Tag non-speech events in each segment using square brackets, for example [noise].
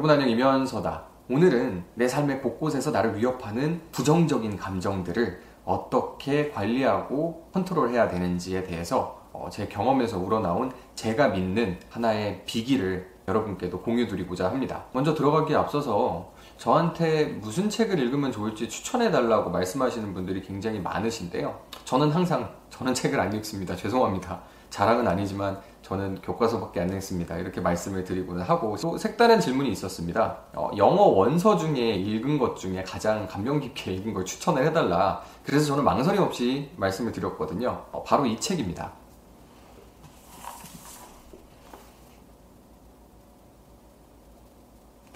여러분 안녕 이면서다. 오늘은 내 삶의 곳곳에서 나를 위협하는 부정적인 감정들을 어떻게 관리하고 컨트롤해야 되는지에 대해서 어, 제 경험에서 우러나온 제가 믿는 하나의 비기를 여러분께도 공유드리고자 합니다. 먼저 들어가기에 앞서서 저한테 무슨 책을 읽으면 좋을지 추천해달라고 말씀하시는 분들이 굉장히 많으신데요. 저는 항상 저는 책을 안 읽습니다. 죄송합니다. 자랑은 아니지만 저는 교과서밖에 안 읽습니다. 이렇게 말씀을 드리고는 하고 또 색다른 질문이 있었습니다. 어, 영어 원서 중에 읽은 것 중에 가장 감명 깊게 읽은 걸 추천을 해달라. 그래서 저는 망설임 없이 말씀을 드렸거든요. 어, 바로 이 책입니다.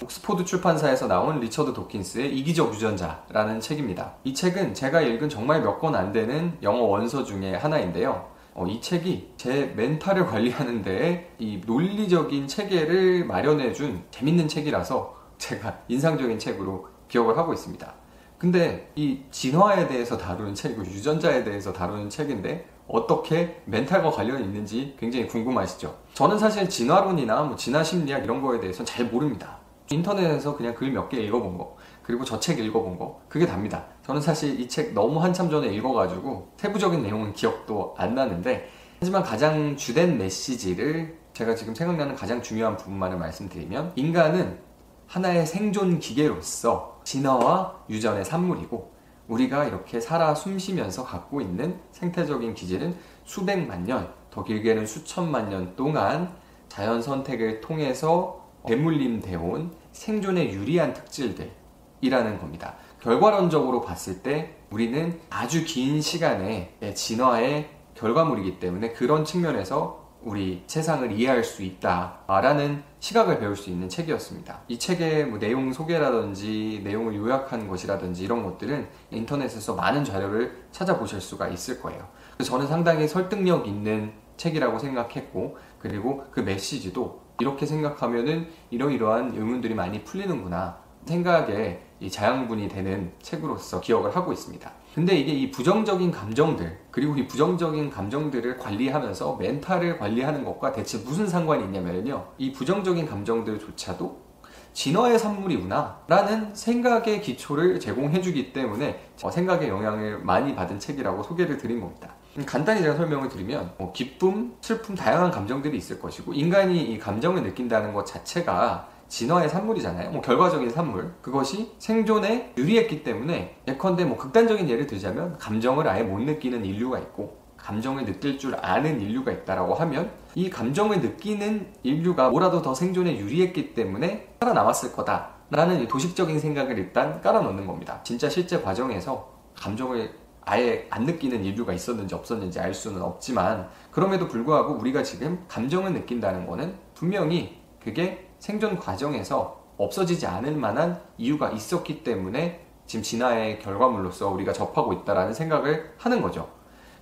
옥스포드 출판사에서 나온 리처드 도킨스의 이기적 유전자라는 책입니다. 이 책은 제가 읽은 정말 몇 권 안 되는 영어 원서 중에 하나인데요. 어, 이 책이 제 멘탈을 [laughs] 관리하는 데에 이 논리적인 체계를 마련해준 재밌는 책이라서 제가 인상적인 책으로 기억을 하고 있습니다. 근데 이 진화에 대해서 다루는 책이고 유전자에 대해서 다루는 책인데 어떻게 멘탈과 관련이 있는지 굉장히 궁금하시죠? 저는 사실 진화론이나 뭐 진화 심리학 이런 거에 대해서는 잘 모릅니다. 인터넷에서 그냥 글 몇 개 읽어본 거 그리고 저 책 읽어본 거 그게 답니다 저는 사실 이 책 너무 한참 전에 읽어가지고 세부적인 내용은 기억도 안 나는데 하지만 가장 주된 메시지를 제가 지금 생각나는 가장 중요한 부분만을 말씀드리면 인간은 하나의 생존 기계로서 진화와 유전의 산물이고 우리가 이렇게 살아 숨쉬면서 갖고 있는 생태적인 기질은 수백만 년, 더 길게는 수천만 년 동안 자연 선택을 통해서 대물림 되온 생존에 유리한 특질들이라는 겁니다. 결과론적으로 봤을 때 우리는 아주 긴 시간의 진화의 결과물이기 때문에 그런 측면에서 우리 세상을 이해할 수 있다라는 시각을 배울 수 있는 책이었습니다. 이 책의 뭐 내용 소개라든지 내용을 요약한 것이라든지 이런 것들은 인터넷에서 많은 자료를 찾아보실 수가 있을 거예요. 저는 상당히 설득력 있는 책이라고 생각했고 그리고 그 메시지도 이렇게 생각하면은 이러이러한 의문들이 많이 풀리는구나 생각에 이 자양분이 되는 책으로서 기억을 하고 있습니다. 근데 이게 이 부정적인 감정들 그리고 이 부정적인 감정들을 관리하면서 멘탈을 관리하는 것과 대체 무슨 상관이 있냐면요. 이 부정적인 감정들조차도 진화의 산물이구나 라는 생각의 기초를 제공해 주기 때문에 생각의 영향을 많이 받은 책이라고 소개를 드린 겁니다. 간단히 제가 설명을 드리면 뭐 기쁨, 슬픔 다양한 감정들이 있을 것이고 인간이 이 감정을 느낀다는 것 자체가 진화의 산물이잖아요. 뭐 결과적인 산물. 그것이 생존에 유리했기 때문에 예컨대 뭐 극단적인 예를 들자면 감정을 아예 못 느끼는 인류가 있고 감정을 느낄 줄 아는 인류가 있다라고 하면 이 감정을 느끼는 인류가 뭐라도 더 생존에 유리했기 때문에 살아남았을 거다라는 도식적인 생각을 일단 깔아놓는 겁니다. 진짜 실제 과정에서 감정을 아예 안 느끼는 인류가 있었는지 없었는지 알 수는 없지만 그럼에도 불구하고 우리가 지금 감정을 느낀다는 거는 분명히 그게 생존 과정에서 없어지지 않을 만한 이유가 있었기 때문에 지금 진화의 결과물로서 우리가 접하고 있다라는 생각을 하는 거죠.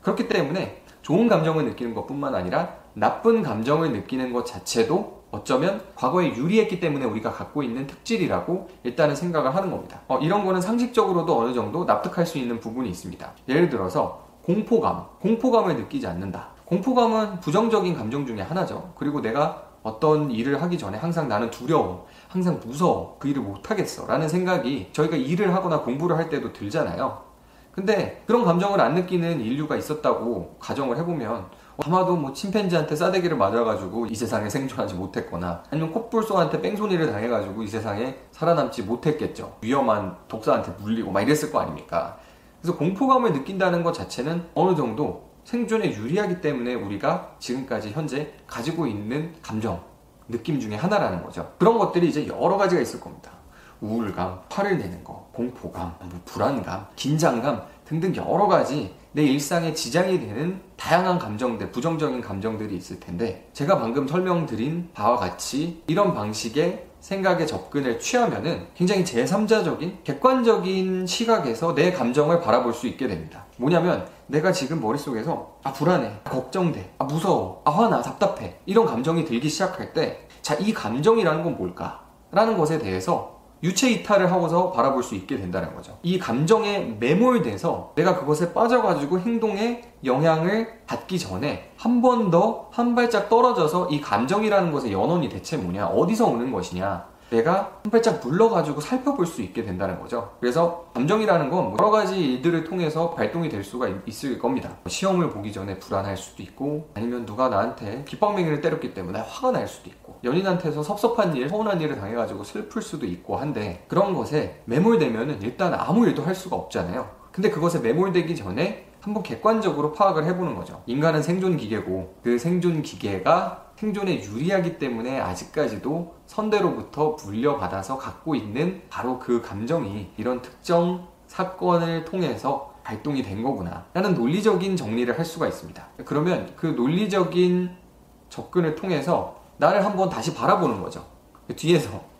그렇기 때문에 좋은 감정을 느끼는 것 뿐만 아니라 나쁜 감정을 느끼는 것 자체도 어쩌면 과거에 유리했기 때문에 우리가 갖고 있는 특질이라고 일단은 생각을 하는 겁니다. 어, 이런 거는 상식적으로도 어느 정도 납득할 수 있는 부분이 있습니다. 예를 들어서 공포감, 공포감을 느끼지 않는다. 공포감은 부정적인 감정 중에 하나죠. 그리고 내가 어떤 일을 하기 전에 항상 나는 두려워, 항상 무서워, 그 일을 못하겠어 라는 생각이 저희가 일을 하거나 공부를 할 때도 들잖아요. 근데 그런 감정을 안 느끼는 인류가 있었다고 가정을 해보면 아마도 뭐 침팬지한테 싸대기를 맞아가지고 이 세상에 생존하지 못했거나 아니면 코뿔소한테 뺑소니를 당해가지고 이 세상에 살아남지 못했겠죠. 위험한 독사한테 물리고 막 이랬을 거 아닙니까? 그래서 공포감을 느낀다는 것 자체는 어느 정도 생존에 유리하기 때문에 우리가 지금까지 현재 가지고 있는 감정, 느낌 중에 하나라는 거죠. 그런 것들이 이제 여러 가지가 있을 겁니다. 우울감, 화를 내는 거, 공포감, 뭐 불안감, 긴장감 등등 여러 가지 내 일상에 지장이 되는 다양한 감정들, 부정적인 감정들이 있을 텐데 제가 방금 설명드린 바와 같이 이런 방식의 생각의 접근을 취하면은 굉장히 제3자적인 객관적인 시각에서 내 감정을 바라볼 수 있게 됩니다. 뭐냐면 내가 지금 머릿속에서 아 불안해, 아, 걱정돼, 아 무서워, 아 화나, 답답해 이런 감정이 들기 시작할 때 자 이 감정이라는 건 뭘까? 라는 것에 대해서 유체 이탈을 하고서 바라볼 수 있게 된다는 거죠. 이 감정에 매몰돼서 내가 그것에 빠져가지고 행동에 영향을 받기 전에 한 번 더 한 발짝 떨어져서 이 감정이라는 것의 연원이 대체 뭐냐, 어디서 오는 것이냐, 내가 한 발짝 물러가지고 살펴볼 수 있게 된다는 거죠. 그래서 감정이라는 건 여러 가지 일들을 통해서 발동이 될 수가 있, 을 겁니다. 시험을 보기 전에 불안할 수도 있고 아니면 누가 나한테 빗방맹이를 때렸기 때문에 화가 날 수도 있고 연인한테서 섭섭한 일, 서운한 일을 당해가지고 슬플 수도 있고 한데 그런 것에 매몰되면은 일단 아무 일도 할 수가 없잖아요. 근데 그것에 매몰되기 전에 한번 객관적으로 파악을 해보는 거죠. 인간은 생존 기계고 그 생존 기계가 생존에 유리하기 때문에 아직까지도 선대로부터 물려받아서 갖고 있는 바로 그 감정이 이런 특정 사건을 통해서 발동이 된 거구나 라는 논리적인 정리를 할 수가 있습니다. 그러면 그 논리적인 접근을 통해서 나를 한번 다시 바라보는 거죠. 뒤에서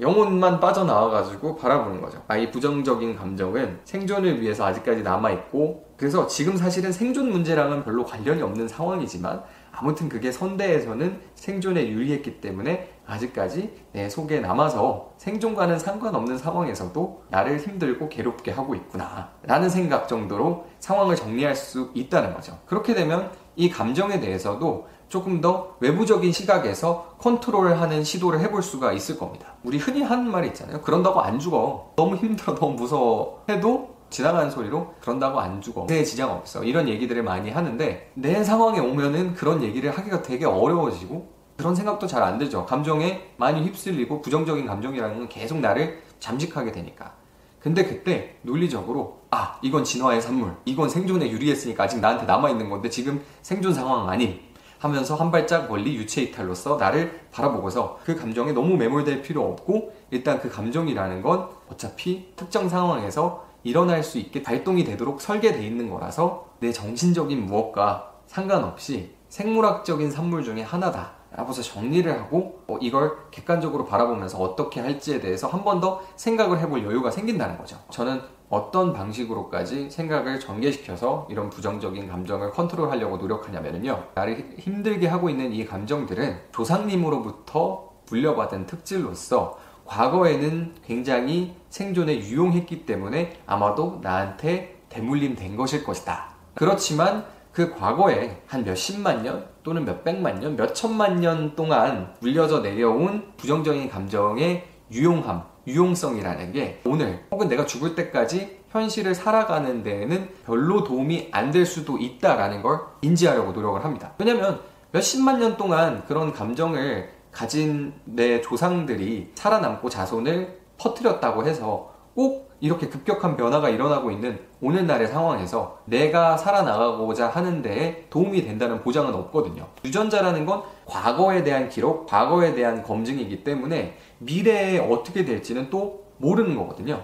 영혼만 빠져나와가지고 바라보는 거죠. 아, 이 부정적인 감정은 생존을 위해서 아직까지 남아있고, 그래서 지금 사실은 생존 문제랑은 별로 관련이 없는 상황이지만, 아무튼 그게 선대에서는 생존에 유리했기 때문에 아직까지 내 속에 남아서 생존과는 상관없는 상황에서도 나를 힘들고 괴롭게 하고 있구나. 라는 생각 정도로 상황을 정리할 수 있다는 거죠. 그렇게 되면 이 감정에 대해서도 조금 더 외부적인 시각에서 컨트롤하는 시도를 해볼 수가 있을 겁니다. 우리 흔히 하는 말이 있잖아요. 그런다고 안 죽어. 너무 힘들어, 너무 무서워. 해도 지나가는 소리로 그런다고 안 죽어. 내 지장 없어. 이런 얘기들을 많이 하는데 내 상황에 오면은 그런 얘기를 하기가 되게 어려워지고 그런 생각도 잘 안 들죠. 감정에 많이 휩쓸리고 부정적인 감정이라는 건 계속 나를 잠식하게 되니까. 근데 그때 논리적으로 아 이건 진화의 산물 이건 생존에 유리했으니까 아직 나한테 남아있는 건데 지금 생존 상황 아닌 하면서 한 발짝 멀리 유체 이탈로서 나를 바라보고서 그 감정에 너무 매몰될 필요 없고 일단 그 감정이라는 건 어차피 특정 상황에서 일어날 수 있게 발동이 되도록 설계되어 있는 거라서 내 정신적인 무엇과 상관없이 생물학적인 산물 중에 하나다. 라고서 정리를 하고 어, 이걸 객관적으로 바라보면서 어떻게 할지에 대해서 한 번 더 생각을 해볼 여유가 생긴다는 거죠. 저는 어떤 방식으로까지 생각을 전개시켜서 이런 부정적인 감정을 컨트롤하려고 노력하냐면요. 나를 힘들게 하고 있는 이 감정들은 조상님으로부터 물려받은 특질로서 과거에는 굉장히 생존에 유용했기 때문에 아마도 나한테 대물림 된 것일 것이다. 그렇지만 그 과거에 한 몇십만 년 또는 몇백만 년, 몇천만 년 동안 물려져 내려온 부정적인 감정의 유용함, 유용성이라는 게 오늘 혹은 내가 죽을 때까지 현실을 살아가는 데에는 별로 도움이 안 될 수도 있다라는 걸 인지하려고 노력을 합니다. 왜냐면 몇십만 년 동안 그런 감정을 가진 내 조상들이 살아남고 자손을 퍼뜨렸다고 해서 꼭 이렇게 급격한 변화가 일어나고 있는 오늘날의 상황에서 내가 살아나가고자 하는 데에 도움이 된다는 보장은 없거든요. 유전자라는 건 과거에 대한 기록, 과거에 대한 검증이기 때문에 미래에 어떻게 될지는 또 모르는 거거든요.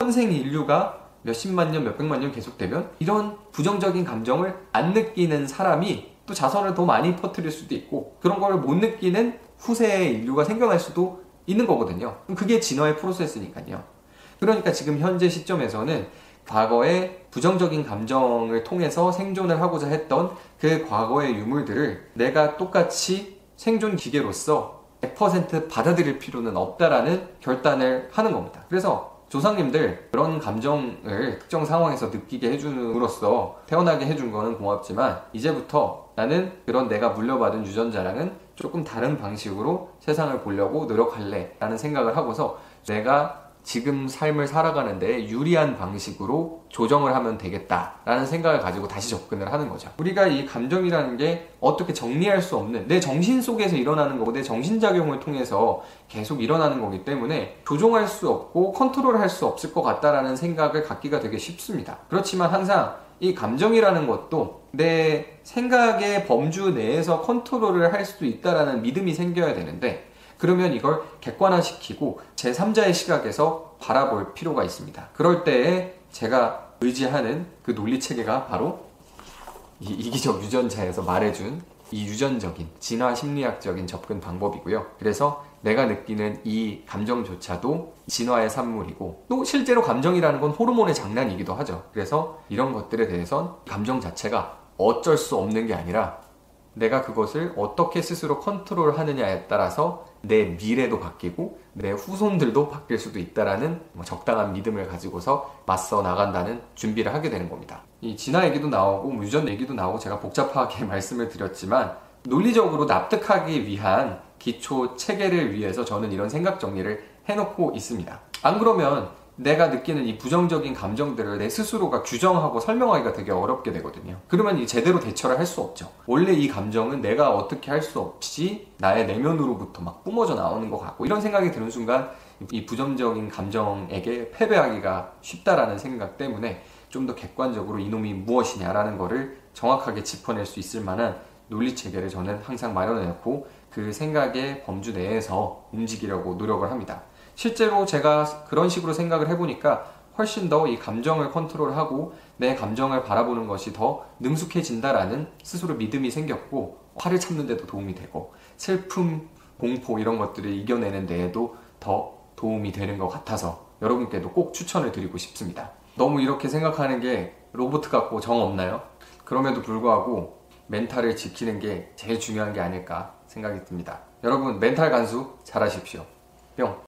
현생 인류가 몇십만 년, 몇백만 년 계속되면 이런 부정적인 감정을 안 느끼는 사람이 또 자선을 더 많이 퍼뜨릴 수도 있고 그런 걸 못 느끼는 후세의 인류가 생겨날 수도 있는 거거든요. 그게 진화의 프로세스니까요. 그러니까 지금 현재 시점에서는 과거의 부정적인 감정을 통해서 생존을 하고자 했던 그 과거의 유물들을 내가 똑같이 생존 기계로서 100% 받아들일 필요는 없다라는 결단을 하는 겁니다. 그래서 조상님들 그런 감정을 특정 상황에서 느끼게 해줌으로써 태어나게 해준 거는 고맙지만 이제부터 나는 그런 내가 물려받은 유전자랑은 조금 다른 방식으로 세상을 보려고 노력할래 라는 생각을 하고서 내가 지금 삶을 살아가는데 유리한 방식으로 조정을 하면 되겠다라는 생각을 가지고 다시 접근을 하는 거죠. 우리가 이 감정이라는 게 어떻게 정리할 수 없는 내 정신 속에서 일어나는 거고 내 정신작용을 통해서 계속 일어나는 거기 때문에 조종할 수 없고 컨트롤 할 수 없을 것 같다라는 생각을 갖기가 되게 쉽습니다. 그렇지만 항상 이 감정이라는 것도 내 생각의 범주 내에서 컨트롤을 할 수도 있다라는 믿음이 생겨야 되는데 그러면 이걸 객관화시키고 제3자의 시각에서 바라볼 필요가 있습니다. 그럴 때에 제가 의지하는 그 논리 체계가 바로 이 이기적 유전자에서 말해준 이 유전적인 진화 심리학적인 접근 방법이고요. 그래서 내가 느끼는 이 감정조차도 진화의 산물이고 또 실제로 감정이라는 건 호르몬의 장난이기도 하죠. 그래서 이런 것들에 대해선 감정 자체가 어쩔 수 없는 게 아니라 내가 그것을 어떻게 스스로 컨트롤 하느냐에 따라서 내 미래도 바뀌고 내 후손들도 바뀔 수도 있다라는 뭐 적당한 믿음을 가지고서 맞서 나간다는 준비를 하게 되는 겁니다. 이 진화 얘기도 나오고 뭐 유전 얘기도 나오고 제가 복잡하게 [laughs] 말씀을 드렸지만 논리적으로 납득하기 위한 기초 체계를 위해서 저는 이런 생각 정리를 해놓고 있습니다. 안 그러면 내가 느끼는 이 부정적인 감정들을 내 스스로가 규정하고 설명하기가 되게 어렵게 되거든요. 그러면 이 제대로 대처를 할 수 없죠. 원래 이 감정은 내가 어떻게 할 수 없이 나의 내면으로부터 막 뿜어져 나오는 것 같고 이런 생각이 드는 순간 이 부정적인 감정에게 패배하기가 쉽다라는 생각 때문에 좀 더 객관적으로 이놈이 무엇이냐라는 거를 정확하게 짚어낼 수 있을 만한 논리 체계를 저는 항상 마련해 놓고 그 생각의 범주 내에서 움직이려고 노력을 합니다. 실제로 제가 그런 식으로 생각을 해보니까 훨씬 더 이 감정을 컨트롤하고 내 감정을 바라보는 것이 더 능숙해진다라는 스스로 믿음이 생겼고 화를 참는 데도 도움이 되고 슬픔, 공포 이런 것들을 이겨내는 데에도 더 도움이 되는 것 같아서 여러분께도 꼭 추천을 드리고 싶습니다. 너무 이렇게 생각하는 게 로봇 같고 정 없나요? 그럼에도 불구하고 멘탈을 지키는 게 제일 중요한 게 아닐까 생각이 듭니다. 여러분 멘탈 간수 잘하십시오. 뿅.